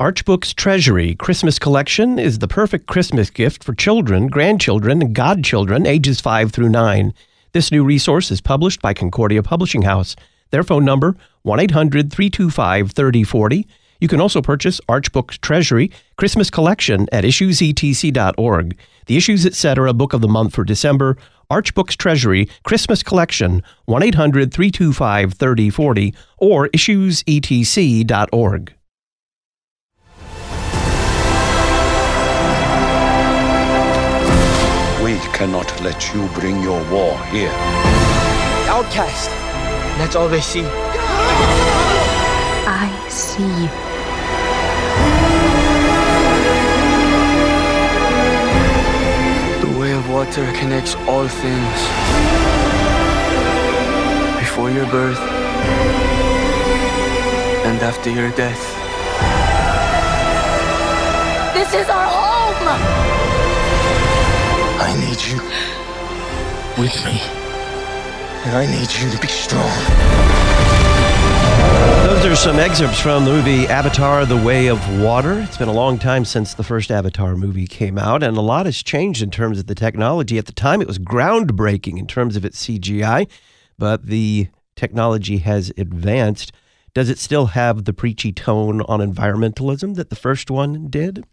Archbook's Treasury Christmas Collection is the perfect Christmas gift for children, grandchildren, and godchildren ages 5 through 9. This new resource is published by Concordia Publishing House. Their phone number 1-800-325-3040. You can also purchase Archbook's Treasury Christmas Collection at issuesetc.org. The Issues Etc. Book of the Month for December, Archbook's Treasury Christmas Collection 1-800-325-3040 or issuesetc.org. cannot let you bring your war here. Outcast. That's all they see. I see you. The way of water connects all things. Before your birth and after your death. This is our home! I need you with me. And I need you to be strong. Those are some excerpts from the movie Avatar The Way of Water. It's been a long time since the first Avatar movie came out, and a lot has changed in terms of the technology. At the time, it was groundbreaking in terms of its CGI, but the technology has advanced. Does it still have the preachy tone on environmentalism that the first one did?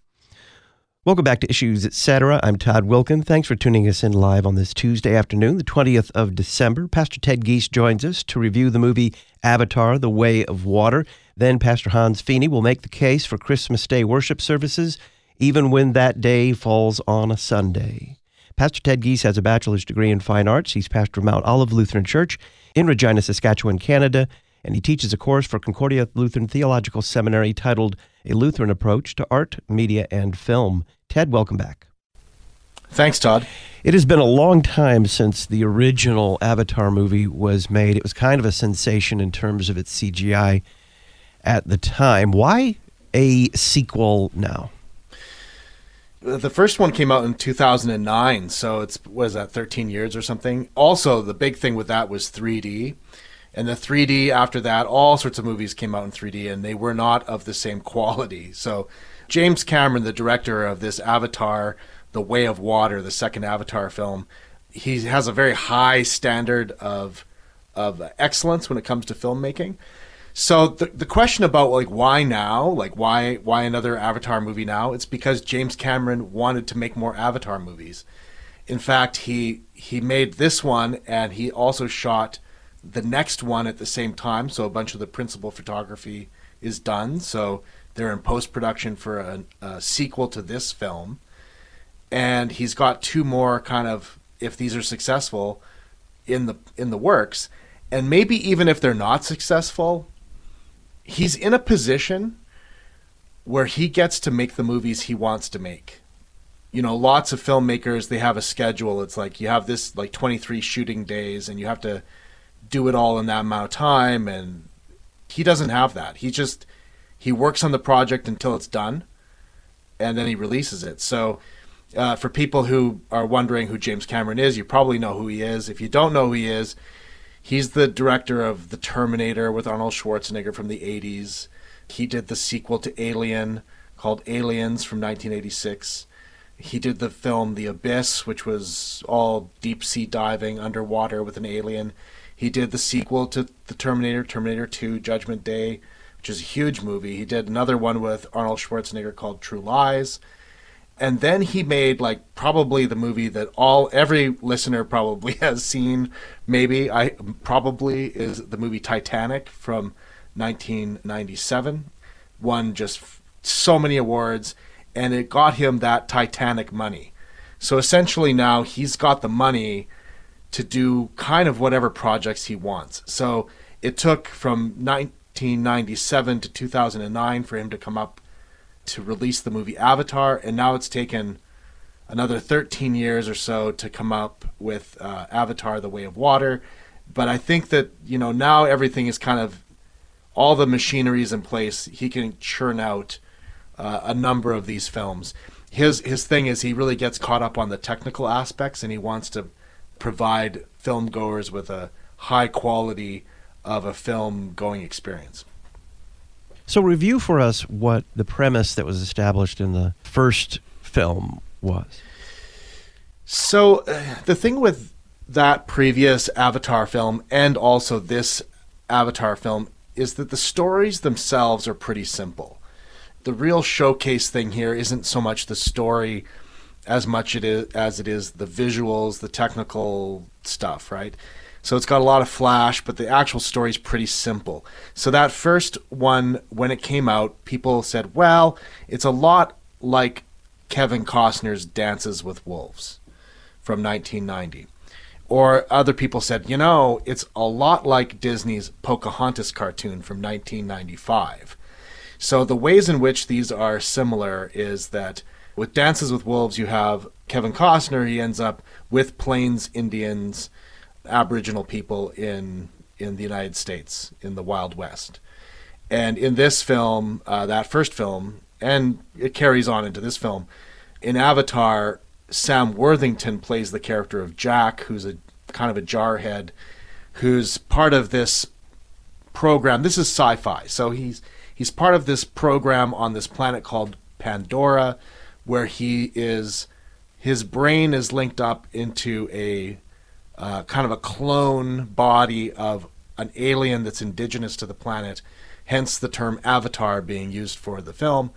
Welcome back to Issues Etc. I'm Todd Wilken. Thanks for tuning us in live on this Tuesday afternoon, the 20th of December. Pastor Ted Giese joins us to review the movie Avatar The Way of Water. Then Pastor Hans Fiene will make the case for Christmas Day worship services, even when that day falls on a Sunday. Pastor Ted Giese has a bachelor's degree in fine arts. He's pastor of Mount Olive Lutheran Church in Regina, Saskatchewan, Canada, and he teaches a course for Concordia Lutheran Theological Seminary titled A Lutheran Approach to Art, Media, and Film. Ted, welcome back. Thanks, Todd. It has been a long time since the original Avatar movie was made. It was kind of a sensation in terms of its CGI at the time. Why a sequel now? The first one came out in 2009, so it's what is that 13 years or something. Also, the big thing with that was 3D. And the 3D after that, all sorts of movies came out in 3D and they were not of the same quality. So, James Cameron, the director of this Avatar, The Way of Water, the second Avatar film, he has a very high standard of of excellence when it comes to filmmaking. So the the question about like why now, like why why another Avatar movie now? It's because James Cameron wanted to make more Avatar movies. In fact, he he made this one and he also shot the next one at the same time. So a bunch of the principal photography is done. So they're in post production for a, a sequel to this film, and he's got two more kind of if these are successful in the in the works, and maybe even if they're not successful, he's in a position where he gets to make the movies he wants to make. You know, lots of filmmakers they have a schedule. It's like you have this like 23 shooting days and you have to do it all in that amount of time and he doesn't have that. He just he works on the project until it's done and then he releases it. So uh, for people who are wondering who James Cameron is, you probably know who he is. If you don't know who he is, he's the director of The Terminator with Arnold Schwarzenegger from the 80s. He did the sequel to Alien called Aliens from 1986. He did the film The Abyss, which was all deep sea diving underwater with an alien. He did the sequel to The Terminator, Terminator 2, Judgment Day, which is a huge movie. He did another one with Arnold Schwarzenegger called True Lies. And then he made like probably the movie that all every listener probably has seen maybe I probably is the movie Titanic from 1997 won just so many awards and it got him that Titanic money. So essentially now he's got the money to do kind of whatever projects he wants. So it took from 1997 to 2009 for him to come up to release the movie Avatar, and now it's taken another 13 years or so to come up with uh, Avatar: The Way of Water. But I think that you know now everything is kind of all the machinery is in place. He can churn out uh, a number of these films. His his thing is he really gets caught up on the technical aspects, and he wants to provide film goers with a high quality of a film going experience. So, review for us what the premise that was established in the first film was. So, uh, the thing with that previous Avatar film and also this Avatar film is that the stories themselves are pretty simple. The real showcase thing here isn't so much the story as much it is as it is the visuals, the technical stuff, right? So it's got a lot of flash, but the actual story is pretty simple. So that first one, when it came out, people said, well, it's a lot like Kevin Costner's Dances with Wolves from 1990. Or other people said, you know, it's a lot like Disney's Pocahontas cartoon from 1995. So the ways in which these are similar is that with Dances with Wolves, you have Kevin Costner. He ends up with Plains Indians, Aboriginal people in in the United States in the Wild West. And in this film, uh, that first film, and it carries on into this film, in Avatar, Sam Worthington plays the character of Jack, who's a kind of a jarhead, who's part of this program. This is sci-fi, so he's he's part of this program on this planet called Pandora, where he is his brain is linked up into a uh, kind of a clone body of an alien that's indigenous to the planet, hence the term avatar being used for the film.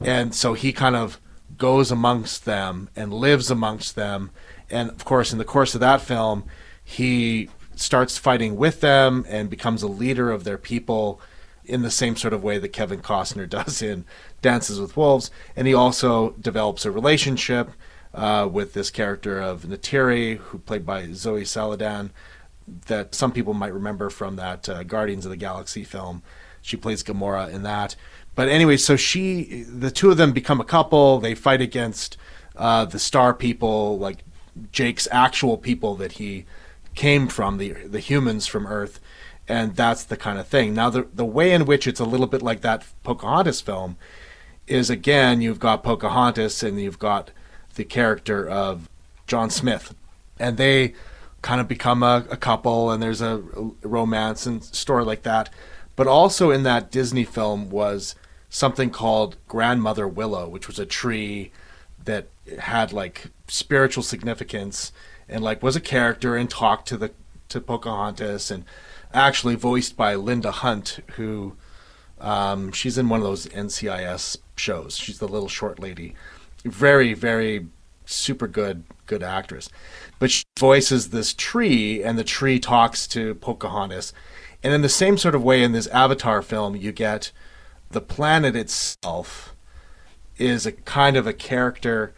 And so he kind of goes amongst them and lives amongst them. And of course, in the course of that film, he starts fighting with them and becomes a leader of their people in the same sort of way that Kevin Costner does in Dances with Wolves. And he also develops a relationship uh, with this character of Neytiri, who played by Zoe Saldana, that some people might remember from that uh, Guardians of the Galaxy film. She plays Gamora in that. But anyway, so she, the two of them become a couple. They fight against uh, the Star people, like Jake's actual people that he came from, the the humans from Earth, and that's the kind of thing. Now, the the way in which it's a little bit like that Pocahontas film is again, you've got Pocahontas and you've got the character of John Smith, and they kind of become a, a couple, and there's a, romance and story like that. But also in that Disney film was something called Grandmother Willow, which was a tree that had like spiritual significance and like was a character and talked to the to Pocahontas and actually voiced by Linda Hunt, who um, she's in one of those NCIS shows. She's the little short lady, very very super good good actress, but she voices this tree and the tree talks to Pocahontas, and in the same sort of way in this Avatar film, you get the planet itself is a kind of a character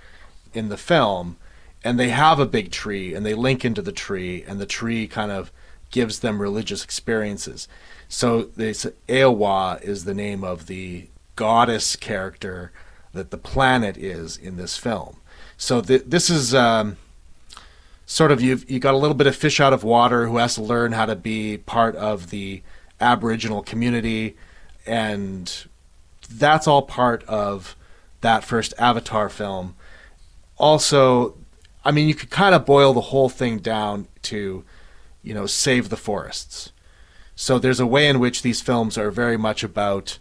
in the film and they have a big tree and they link into the tree and the tree kind of gives them religious experiences. So this Eywa is the name of the goddess character that the planet is in this film. So th- this is um, sort of you've you got a little bit of fish out of water who has to learn how to be part of the aboriginal community. And that's all part of that first Avatar film. Also, I mean, you could kind of boil the whole thing down to, you know, save the forests. So there's a way in which these films are very much about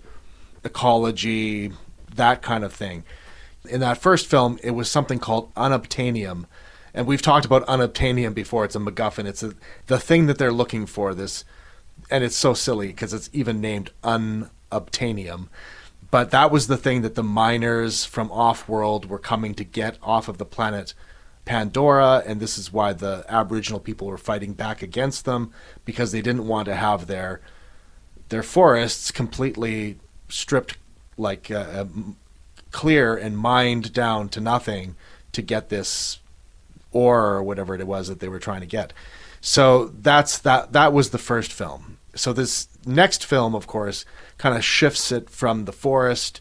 ecology, that kind of thing. In that first film, it was something called unobtainium. And we've talked about unobtainium before. It's a MacGuffin. It's a, the thing that they're looking for. This, and it's so silly because it's even named unobtainium but that was the thing that the miners from off-world were coming to get off of the planet Pandora, and this is why the Aboriginal people were fighting back against them because they didn't want to have their their forests completely stripped, like uh, uh clear and mined down to nothing to get this ore or whatever it was that they were trying to get. So that's that. That was the first film. So this next film, of course, kind of shifts it from the forest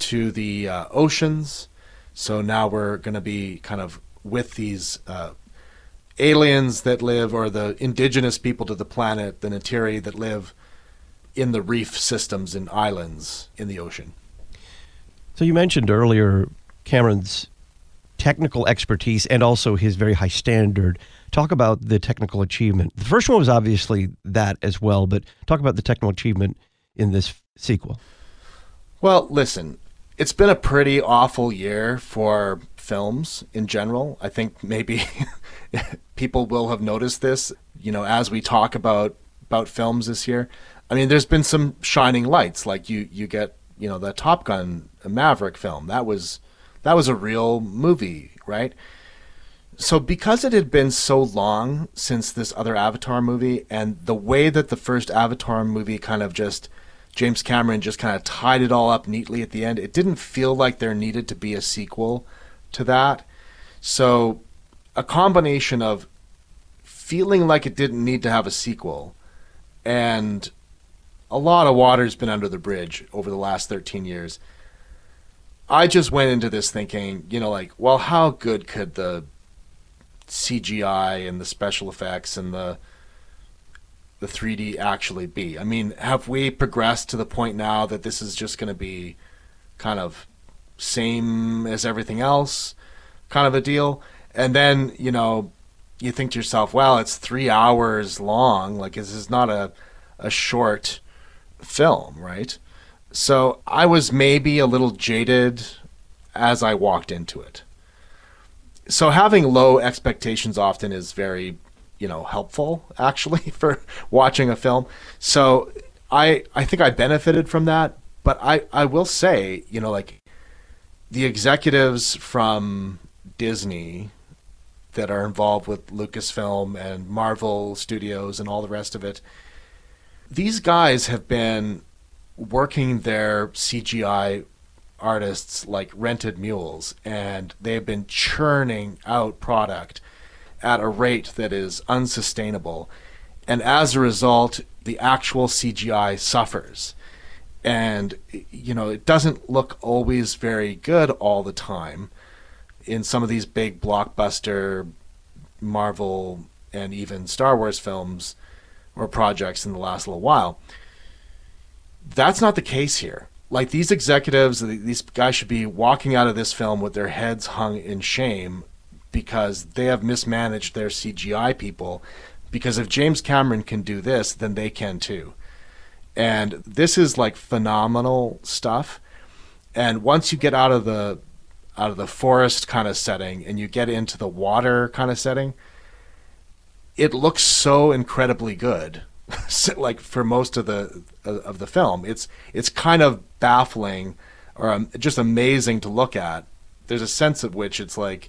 to the uh, oceans. So now we're going to be kind of with these uh, aliens that live, or the indigenous people to the planet, the Neytiri that live in the reef systems and islands in the ocean. So you mentioned earlier Cameron's technical expertise and also his very high standard. Talk about the technical achievement. The first one was obviously that as well, but talk about the technical achievement in this sequel? Well, listen, it's been a pretty awful year for films in general. I think maybe people will have noticed this, you know, as we talk about about films this year. I mean, there's been some shining lights, like you you get, you know, the Top Gun Maverick film. That was that was a real movie, right? So because it had been so long since this other Avatar movie and the way that the first Avatar movie kind of just James Cameron just kind of tied it all up neatly at the end, it didn't feel like there needed to be a sequel to that. So a combination of feeling like it didn't need to have a sequel and a lot of water's been under the bridge over the last 13 years. I just went into this thinking, you know, like, well, how good could the CGI and the special effects and the the 3D actually be? I mean, have we progressed to the point now that this is just going to be kind of same as everything else kind of a deal? And then, you know, you think to yourself, well, it's 3 hours long, like this is not a a short film, right? So I was maybe a little jaded as I walked into it so having low expectations often is very you know helpful actually for watching a film so i i think i benefited from that but i i will say you know like the executives from disney that are involved with lucasfilm and marvel studios and all the rest of it these guys have been working their cgi artists like rented mules and they've been churning out product at a rate that is unsustainable. And as a result the actual CGI suffers and you know it doesn't look always very good all the time in some of these big blockbuster Marvel and even Star Wars films or projects in the last little while that's not the case here like these executives, these guys should be walking out of this film with their heads hung in shame because they have mismanaged their CGI people. Because if James Cameron can do this, then they can too. And this is like phenomenal stuff. And once you get out of the out of the forest kind of setting and you get into the water kind of setting, it looks so incredibly good like for most of the of the film. It's it's kind of baffling or um, just amazing to look at. There's a sense of which it's like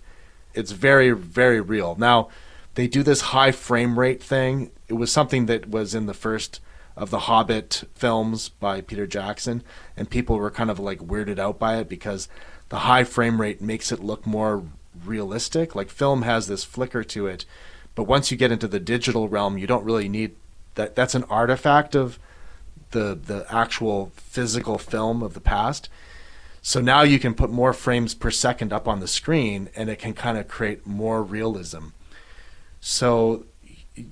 it's very very real. Now they do this high frame rate thing. It was something that was in the first of the Hobbit films by Peter Jackson, and people were kind of like weirded out by it because the high frame rate makes it look more realistic. Like film has this flicker to it, but once you get into the digital realm, you don't really need that that's an artifact of the the actual physical film of the past. So now you can put more frames per second up on the screen and it can kind of create more realism. So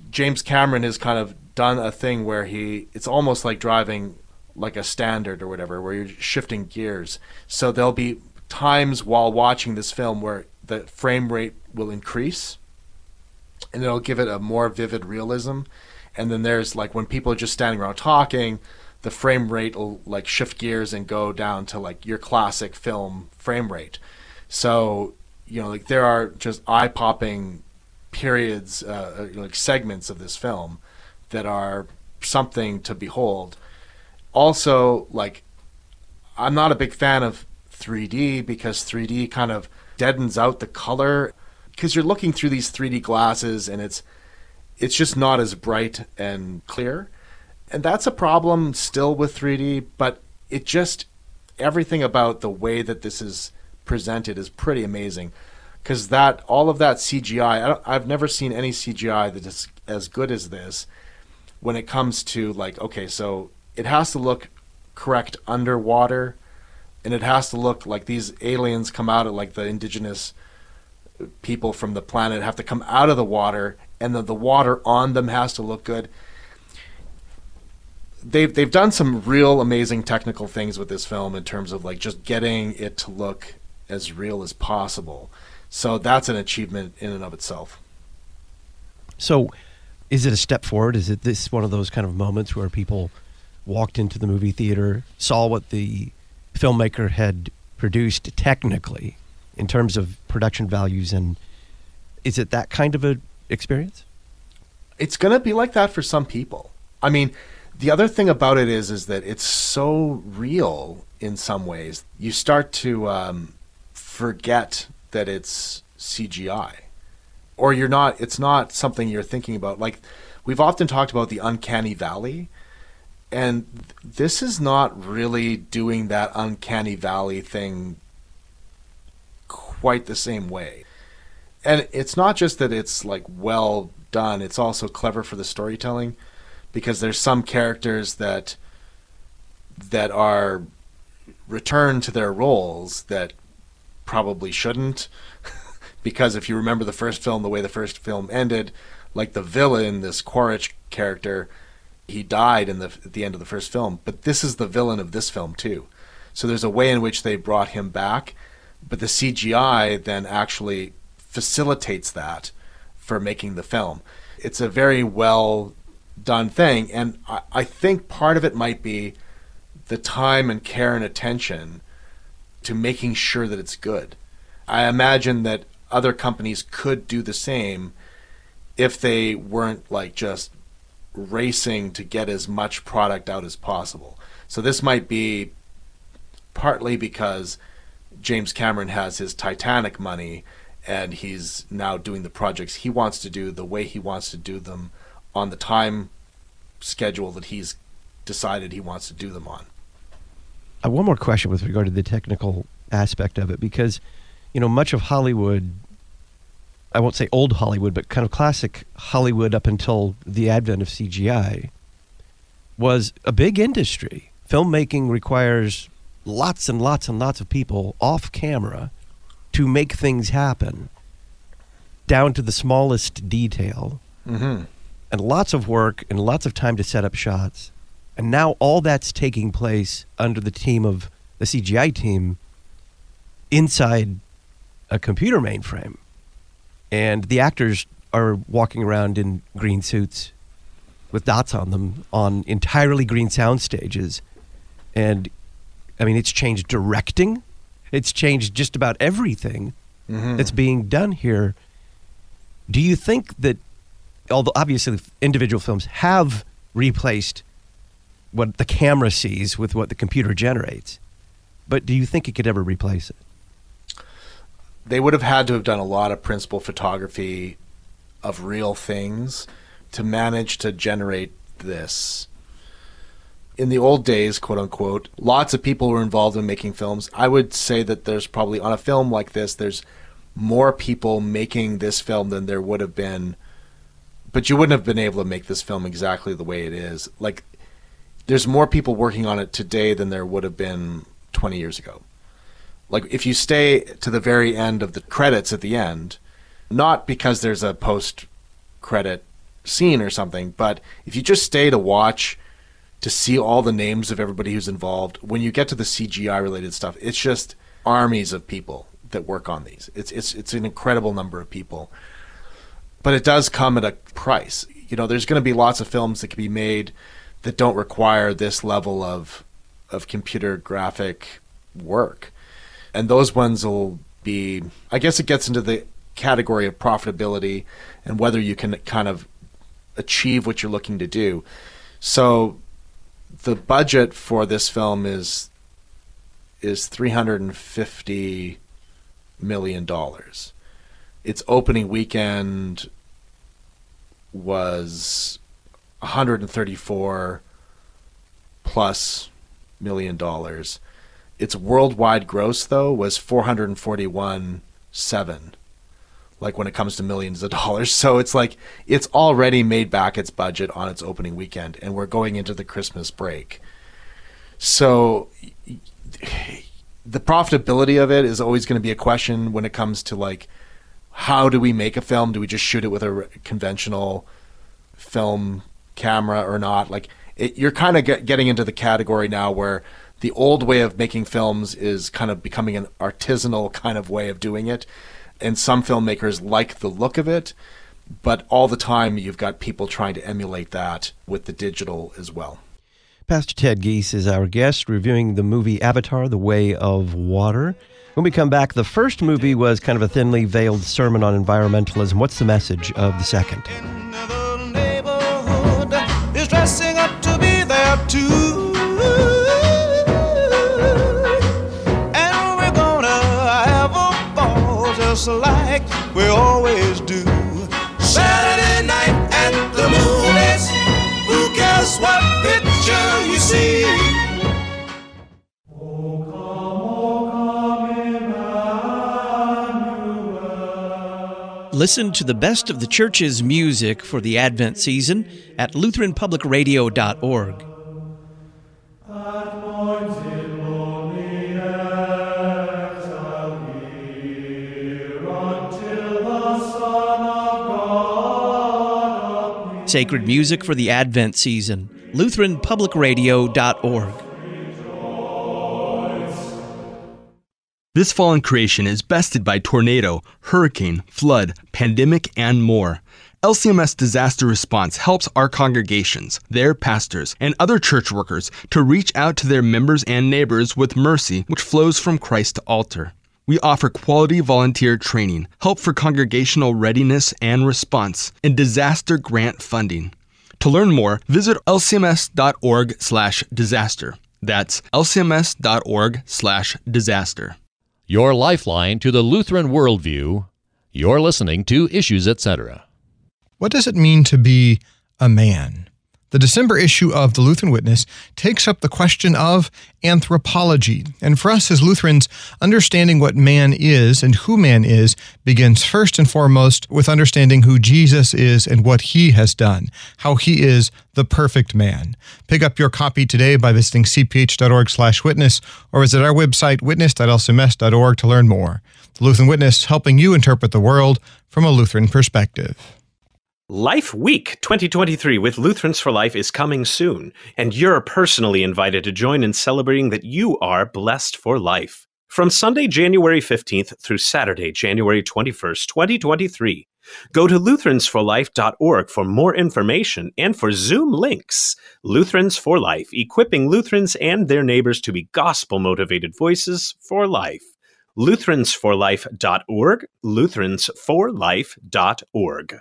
James Cameron is kind of done a thing where he it's almost like driving like a standard or whatever where you're shifting gears. So there'll be times while watching this film where the frame rate will increase and it'll give it a more vivid realism. And then there's like when people are just standing around talking the frame rate will like shift gears and go down to like your classic film frame rate. So you know like there are just eye-popping periods uh, uh like segments of this film that are something to behold. Also like i'm not a big fan of 3d because 3d kind of deadens out the color. Because you're looking through these 3d glasses and it's it's just not as bright and clear. And that's a problem still with 3D, but it just everything about the way that this is presented is pretty amazing. Because that all of that CGI I have never seen any CGI that is as good as this when it comes to like okay so it has to look correct underwater and it has to look like these aliens come out of like the indigenous people from the planet have to come out of the water and the, the water on them has to look good. They've they've done some real amazing technical things with this film in terms of like just getting it to look as real as possible. So that's an achievement in and of itself. So, is it a step forward? Is it this one of those kind of moments where people walked into the movie theater, saw what the filmmaker had produced technically in terms of production values and is it that kind of a experience? It's going to be like that for some people. I mean, the other thing about it is is that it's so real in some ways. You start to um, forget that it's CGI, or you're not. It's not something you're thinking about. Like we've often talked about the uncanny valley, and this is not really doing that uncanny valley thing quite the same way. And it's not just that it's like well done, it's also clever for the storytelling because there's some characters that that are returned to their roles that probably shouldn't because if you remember the first film the way the first film ended like the villain this Quaritch character he died in the at the end of the first film but this is the villain of this film too so there's a way in which they brought him back but the CGI then actually facilitates that for making the film it's a very well done thing. And I, I think part of it might be the time and care and attention to making sure that it's good. I imagine that other companies could do the same if they weren't like just racing to get as much product out as possible. So this might be partly because James Cameron has his Titanic money and he's now doing the projects he wants to do the way he wants to do them on the time schedule that he's decided he wants to do them on. Uh, one more question with regard to the technical aspect of it, because you know much of Hollywood, I won't say old Hollywood, but kind of classic Hollywood up until the advent of CGI, was a big industry. Filmmaking requires lots and lots and lots of people off camera to make things happen, down to the smallest detail. Mm-hmm and lots of work and lots of time to set up shots. And now all that's taking place under the team of the CGI team inside a computer mainframe. And the actors are walking around in green suits with dots on them on entirely green sound stages. And I mean, it's changed directing, it's changed just about everything mm-hmm. that's being done here. Do you think that although obviously individual films have replaced what the camera sees with what the computer generates. But do you think it could ever replace it? They would have had to have done a lot of principal photography of real things to manage to generate this. In the old days, quote unquote, lots of people were involved in making films. I would say that there's probably on a film like this, there's more people making this film than there would have been but you wouldn't have been able to make this film exactly the way it is. Like, there's more people working on it today than there would have been 20 years ago. Like, if you stay to the very end of the credits at the end, not because there's a post credit scene or something, but if you just stay to watch to see all the names of everybody who's involved, when you get to the CGI related stuff, it's just armies of people that work on these. It's it's it's an incredible number of people but it does come at a price. You know, there's going to be lots of films that can be made that don't require this level of of computer graphic work, and those ones will be. I guess it gets into the category of profitability and whether you can kind of achieve what you're looking to do. So, the budget for this film is is 350 million dollars. Its opening weekend was 134 plus million dollars. Its worldwide gross though was 441 7 like when it comes to millions of dollars. So it's like it's already made back its budget on its opening weekend and we're going into the Christmas break. So the profitability of it is always going to be a question when it comes to like how do we make a film? Do we just shoot it with a conventional film camera or not? Like it, you're kind of get, getting into the category now where the old way of making films is kind of becoming an artisanal kind of way of doing it, and some filmmakers like the look of it, but all the time you've got people trying to emulate that with the digital as well. Pastor Ted Giese is our guest, reviewing the movie Avatar The Way of Water. When we come back, the first movie was kind of a thinly veiled sermon on environmentalism. What's the message of the second? Always do. Saturday night at the movies. Who cares what picture you see? Listen to the best of the church's music for the Advent season at LutheranPublicRadio.org. Sacred music for the Advent season. LutheranPublicRadio.org. This fallen creation is bested by tornado, hurricane, flood, pandemic, and more. LCMS Disaster Response helps our congregations, their pastors, and other church workers to reach out to their members and neighbors with mercy which flows from Christ to altar. We offer quality volunteer training, help for congregational readiness and response, and disaster grant funding. To learn more, visit lcms.org/disaster. That's lcms.org/disaster. Your lifeline to the Lutheran worldview. You're listening to Issues Etc. What does it mean to be a man? The December issue of the Lutheran Witness takes up the question of anthropology. And for us as Lutherans, understanding what man is and who man is begins first and foremost with understanding who Jesus is and what he has done, how he is the perfect man. Pick up your copy today by visiting cph.org/witness or visit our website witness.lcms.org to learn more. The Lutheran Witness helping you interpret the world from a Lutheran perspective. Life Week 2023 with Lutherans for Life is coming soon, and you're personally invited to join in celebrating that you are blessed for life. From Sunday, January 15th through Saturday, January 21st, 2023, go to lutheransforlife.org for more information and for Zoom links. Lutherans for Life, equipping Lutherans and their neighbors to be gospel motivated voices for life. Lutheransforlife.org, lutheransforlife.org.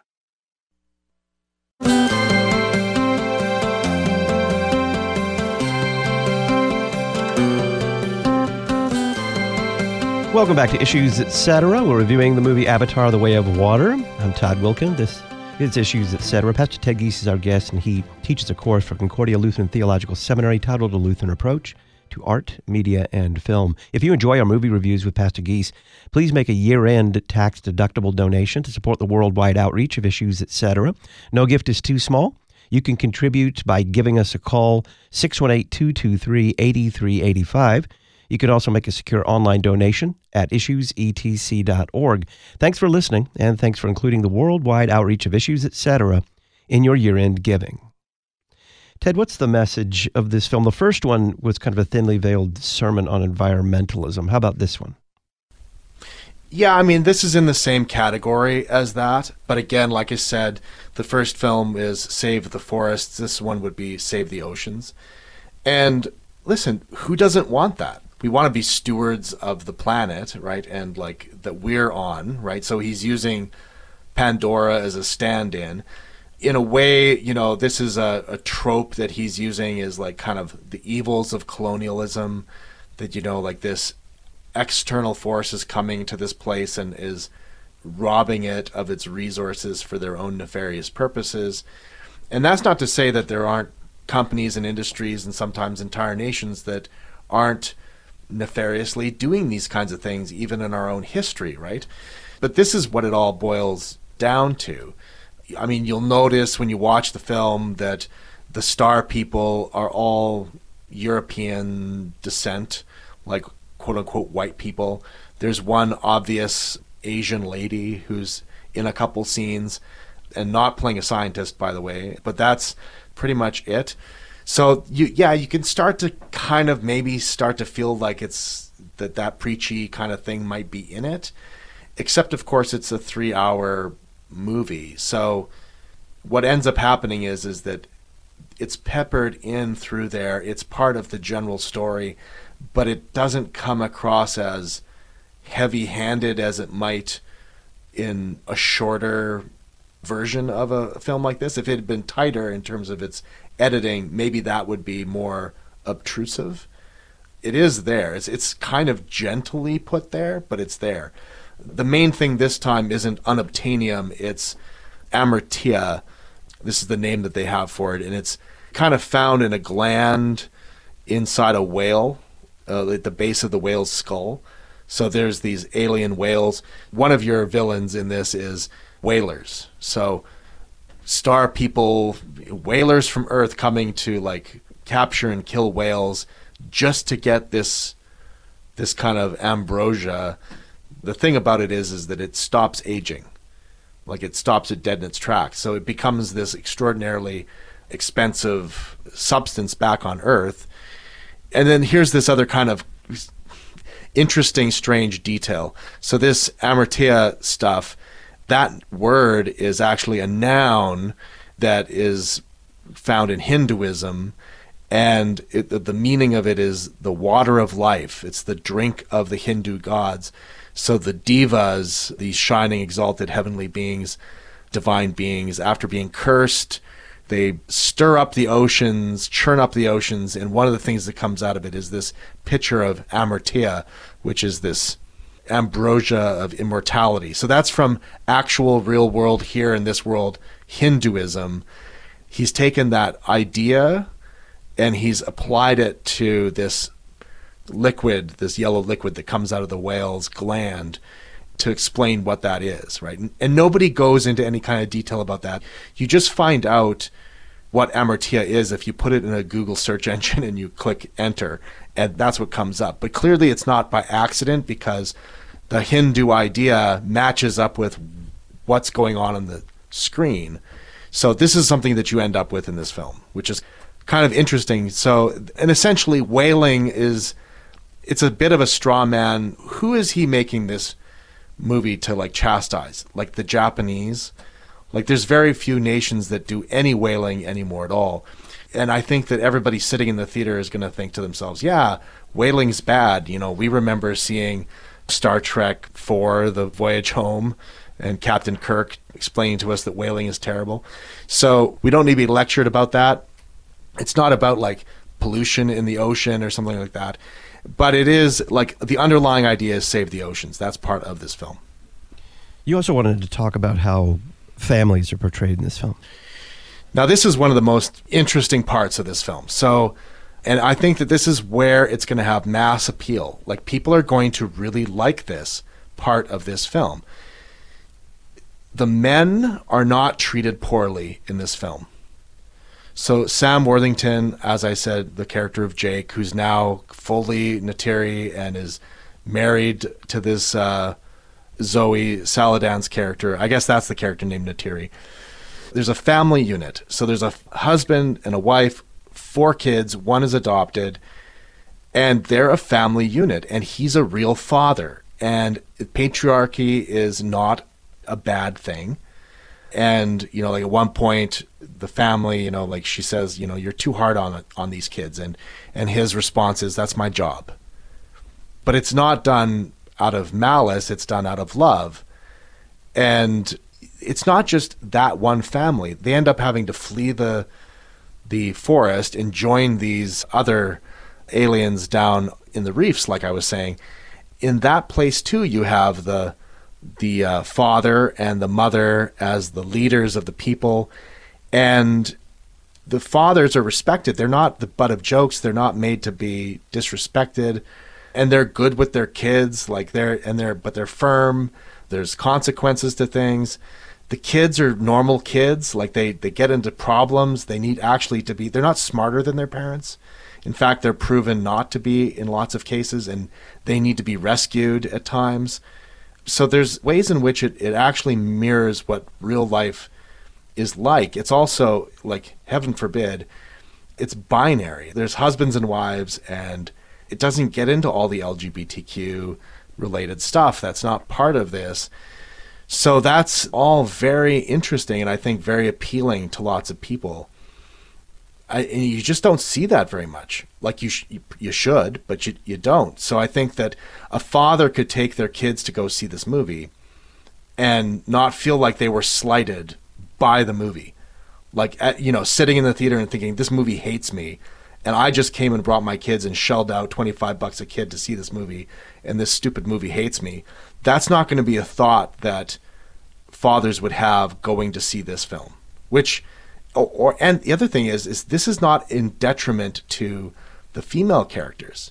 Welcome back to Issues Etc. We're reviewing the movie Avatar: The Way of Water. I'm Todd Wilken. This is Issues Etc. Pastor Ted Giese is our guest, and he teaches a course for Concordia Lutheran Theological Seminary titled "A Lutheran Approach to Art, Media, and Film." If you enjoy our movie reviews with Pastor Giese, please make a year-end tax-deductible donation to support the worldwide outreach of Issues Etc. No gift is too small. You can contribute by giving us a call 618-223-8385. You can also make a secure online donation at issuesetc.org. Thanks for listening, and thanks for including the worldwide outreach of Issues Etc. in your year-end giving. Ted, what's the message of this film? The first one was kind of a thinly veiled sermon on environmentalism. How about this one? Yeah, I mean, this is in the same category as that. But again, like I said, the first film is Save the Forests. This one would be Save the Oceans. And listen, who doesn't want that? We want to be stewards of the planet, right? And like that we're on, right? So he's using Pandora as a stand in. In a way, you know, this is a, a trope that he's using is like kind of the evils of colonialism, that, you know, like this external force is coming to this place and is robbing it of its resources for their own nefarious purposes. And that's not to say that there aren't companies and industries and sometimes entire nations that aren't nefariously doing these kinds of things, even in our own history, right? But this is what it all boils down to. I mean, you'll notice when you watch the film that the star people are all European descent, like quote unquote white people. There's one obvious Asian lady who's in a couple scenes and not playing a scientist, by the way, but that's pretty much it. So you, yeah, you can start to kind of maybe start to feel like it's that that preachy kind of thing might be in it, except of course it's a three-hour movie. So what ends up happening is is that it's peppered in through there. It's part of the general story, but it doesn't come across as heavy-handed as it might in a shorter version of a film like this. If it had been tighter in terms of its editing, maybe that would be more obtrusive. It is there. It's it's kind of gently put there, but it's there. The main thing this time isn't unobtainium, it's amrita. This is the name that they have for it, and it's kind of found in a gland inside a whale, uh, at the base of the whale's skull. So there's these alien whales. One of your villains in this is whalers. So star people, whalers from Earth coming to like capture and kill whales just to get this this kind of ambrosia. The thing about it is is that it stops aging. Like it stops it dead in its tracks. So it becomes this extraordinarily expensive substance back on Earth. And then here's this other kind of interesting, strange detail. So this amrita stuff, that word is actually a noun that is found in Hinduism, and it, the meaning of it is the water of life. It's the drink of the Hindu gods. So the devas, these shining, exalted heavenly beings, divine beings, after being cursed, they stir up the oceans, churn up the oceans, and one of the things that comes out of it is this picture of amrita, which is this ambrosia of immortality. So that's from actual real world here in this world Hinduism. He's taken that idea and he's applied it to this liquid, this yellow liquid that comes out of the whale's gland to explain what that is, right? And, and, nobody goes into any kind of detail about that. You just find out what amrita is if you put it in a Google search engine and you click enter, and that's what comes up. But clearly, it's not by accident because the Hindu idea matches up with what's going on on the screen. So this is something that you end up with in this film, which is kind of interesting. So, and essentially, whaling is it's a bit of a straw man. Who is he making this movie to like chastise? Like the Japanese? Like there's very few nations that do any whaling anymore at all. And I think that everybody sitting in the theater is going to think to themselves, yeah, whaling's bad. You know, we remember seeing Star Trek 4, The Voyage Home, and Captain Kirk explaining to us that whaling is terrible. So we don't need to be lectured about that. It's not about like pollution in the ocean or something like that but it is like the underlying idea is save the oceans. That's part of this film. You also wanted to talk about how families are portrayed in this film. Now, this is one of the most interesting parts of this film. So, and I think that this is where it's going to have mass appeal. Like, people are going to really like this part of this film. The men are not treated poorly in this film. So Sam Worthington, as I said, the character of Jake, who's now fully Neytiri and is married to this uh, Zoe Saldana's character. I guess that's the character named Neytiri. There's a family unit. So there's a husband and a wife, four kids, one is adopted, and they're a family unit, and he's a real father. And patriarchy is not a bad thing and you know like at one point the family you know like she says you know you're too hard on on these kids and and his response is that's my job. But it's not done out of malice it's done out of love. And it's not just that one family. They end up having to flee the the forest and join these other aliens down in the reefs like i was saying. In that place too you have the the uh, father and the mother as the leaders of the people, and the fathers are respected. They're not the butt of jokes. They're not made to be disrespected, and they're good with their kids. Like they're and they're but they're firm. There's consequences to things. The kids are normal kids. Like they they get into problems. They need actually to be. They're not smarter than their parents. In fact, they're proven not to be in lots of cases, and they need to be rescued at times so there's ways in which it, it actually mirrors what real life is like. It's also like heaven forbid, it's binary. There's husbands and wives, and it doesn't get into all the LGBTQ related stuff. That's not part of this. So that's all very interesting and I think very appealing to lots of people. I, and you just don't see that very much. Like you, sh- you, should, but you, you don't. So I think that a father could take their kids to go see this movie and not feel like they were slighted by the movie. Like, at, you know, sitting in the theater and thinking, this movie hates me. And I just came and brought my kids and shelled out 25 bucks a kid to see this movie, and this stupid movie hates me. That's not going to be a thought that fathers would have going to see this film, which or, or and the other thing is is this is not in detriment to the female characters.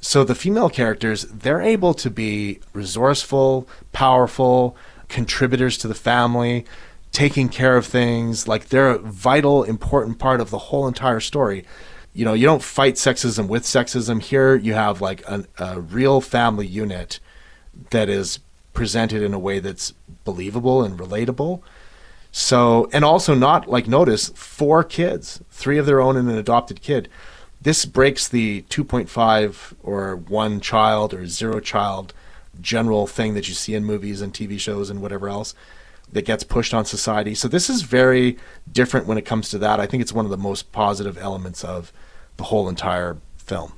So the female characters, they're able to be resourceful, powerful, contributors to the family, taking care of things. Like they're a vital, important part of the whole entire story. You know, you don't fight sexism with sexism. Here you have like a, a real family unit that is presented in a way that's believable and relatable. So, and also not like notice four kids, three of their own and an adopted kid. This breaks the 2.5 or one child or zero child general thing that you see in movies and TV shows and whatever else that gets pushed on society. So this is very different when it comes to that. I think it's one of the most positive elements of the whole entire film.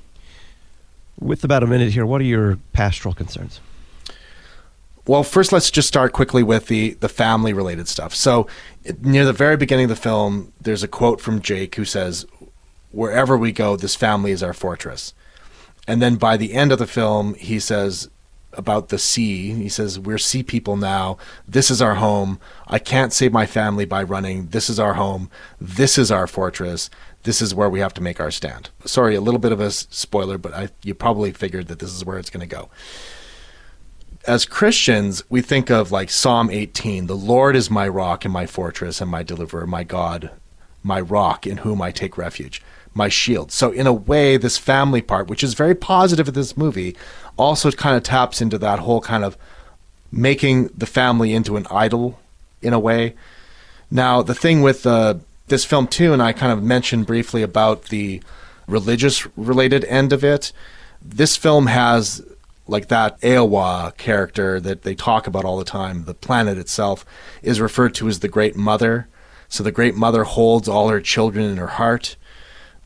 With about a minute here, what are your pastoral concerns? Well, first, let's just start quickly with the the family related stuff. So, near the very beginning of the film, there's a quote from Jake who says, "Wherever we go, this family is our fortress." And then by the end of the film, he says about the sea. He says, "We're sea people now. This is our home. I can't save my family by running. This is our home. This is our fortress. This is where we have to make our stand." Sorry, a little bit of a spoiler, but I, you probably figured that this is where it's going to go as Christians, we think of like Psalm 18 the Lord is my rock and my fortress and my deliverer, my God, my rock in whom I take refuge, my shield. So, in a way, this family part, which is very positive in this movie, also kind of taps into that whole kind of making the family into an idol in a way. Now, the thing with uh, this film, too, and I kind of mentioned briefly about the religious related end of it, this film has like that Eywa character that they talk about all the time, the planet itself is referred to as the Great Mother. So the Great Mother holds all her children in her heart.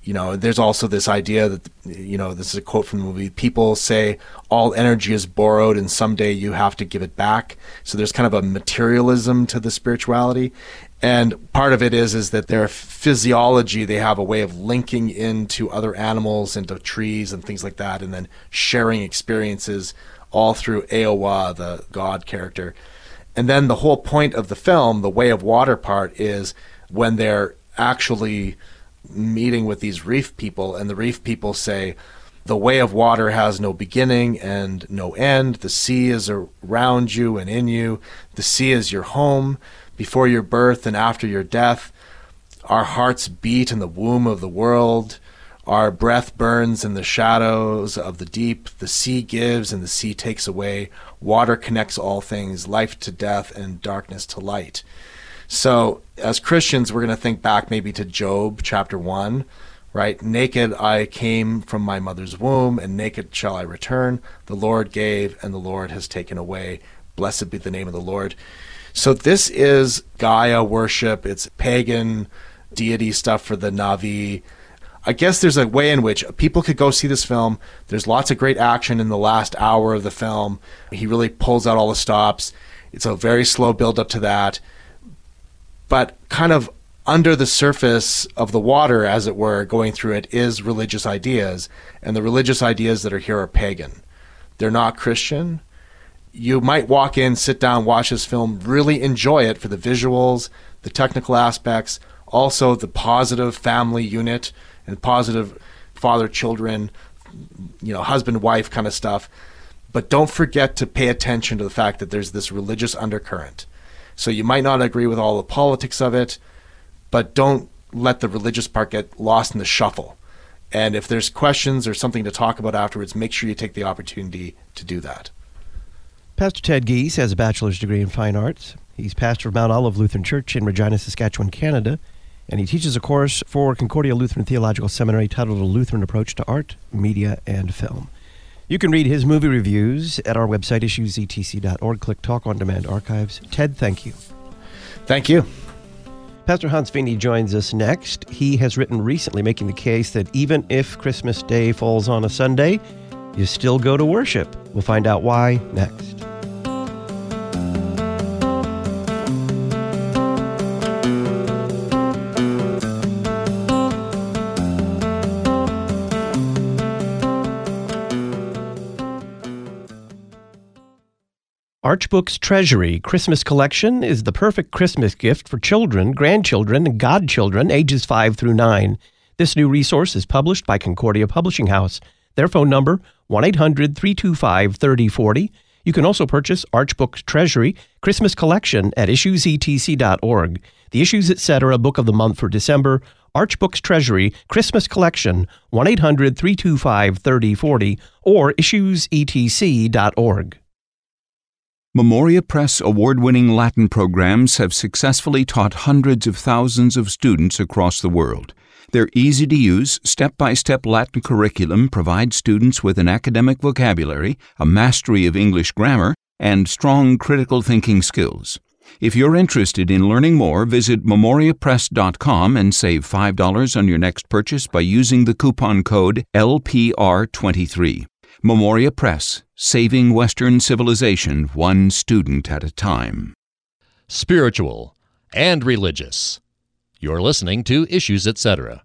You know, there's also this idea that, you know, this is a quote from the movie people say all energy is borrowed and someday you have to give it back. So there's kind of a materialism to the spirituality. And part of it is is that their physiology, they have a way of linking into other animals, into trees and things like that, and then sharing experiences all through Eywa, the god character. And then the whole point of the film, the way of water part, is when they're actually meeting with these reef people, and the reef people say, the way of water has no beginning and no end. The sea is around you and in you. The sea is your home before your birth and after your death. Our hearts beat in the womb of the world. Our breath burns in the shadows of the deep. The sea gives and the sea takes away. Water connects all things, life to death and darkness to light. So, as Christians, we're going to think back maybe to Job chapter 1, right? Naked I came from my mother's womb, and naked shall I return. The Lord gave, and the Lord has taken away. Blessed be the name of the Lord. So this is Gaia worship. It's pagan deity stuff for the Na'vi. I guess there's a way in which people could go see this film. There's lots of great action in the last hour of the film. He really pulls out all the stops. It's a very slow build up to that. But kind of under the surface of the water, as it were, going through it, is religious ideas. And the religious ideas that are here are pagan. They're not Christian you might walk in, sit down, watch this film, really enjoy it for the visuals, the technical aspects, also the positive family unit and positive father children, you know, husband wife kind of stuff. But don't forget to pay attention to the fact that there's this religious undercurrent. So you might not agree with all the politics of it, but don't let the religious part get lost in the shuffle. And if there's questions or something to talk about afterwards, make sure you take the opportunity to do that. Pastor Ted Giese has a bachelor's degree in fine arts. He's pastor of Mount Olive Lutheran Church in Regina, Saskatchewan, Canada, and he teaches a course for Concordia Lutheran Theological Seminary titled A Lutheran Approach to Art, Media, and Film. You can read his movie reviews at our website, issuesetc.org. Click Talk on Demand Archives. Ted, thank you. Thank you. Pastor Hans Fiene joins us next. He has written recently making the case that even if Christmas Day falls on a Sunday, you still go to worship. We'll find out why next. Arch Books Treasury Christmas Collection is the perfect Christmas gift for children, grandchildren, and godchildren ages 5 through 9. This new resource is published by Concordia Publishing House. Their phone number 1-800-325-3040. You can also purchase Arch Books Treasury Christmas Collection at issuesetc.org. The Issues Etc. Book of the Month for December, Arch Books Treasury Christmas Collection 1-800-325-3040 or issuesetc.org. Memoria Press award winning Latin programs have successfully taught hundreds of thousands of students across the world. Their easy to use, step by step Latin curriculum provides students with an academic vocabulary, a mastery of English grammar, and strong critical thinking skills. If you're interested in learning more, visit memoriapress.com and save $5 on your next purchase by using the coupon code LPR23. Memoria Press, saving Western civilization one student at a time. Spiritual and religious. You're listening to Issues Etc.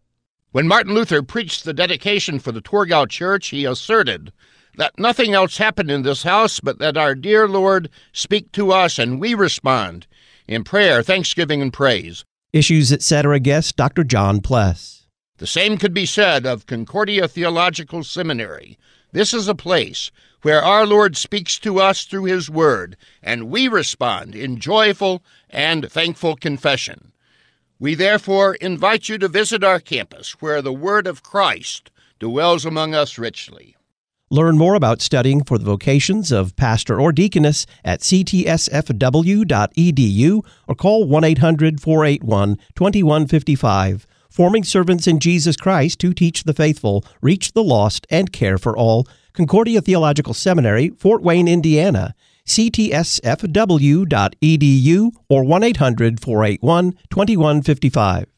When Martin Luther preached the dedication for the Torgau Church, he asserted that nothing else happened in this house but that our dear Lord speak to us and we respond in prayer, thanksgiving, and praise. Issues Etc. guest Dr. John Pless. The same could be said of Concordia Theological Seminary. This is a place where our Lord speaks to us through His Word, and we respond in joyful and thankful confession. We therefore invite you to visit our campus where the Word of Christ dwells among us richly. Learn more about studying for the vocations of pastor or deaconess at ctsfw.edu or call 1 800 481 2155 forming servants in Jesus Christ to teach the faithful, reach the lost, and care for all. Concordia Theological Seminary, Fort Wayne, Indiana. ctsfw.edu or 1 800 481 2155.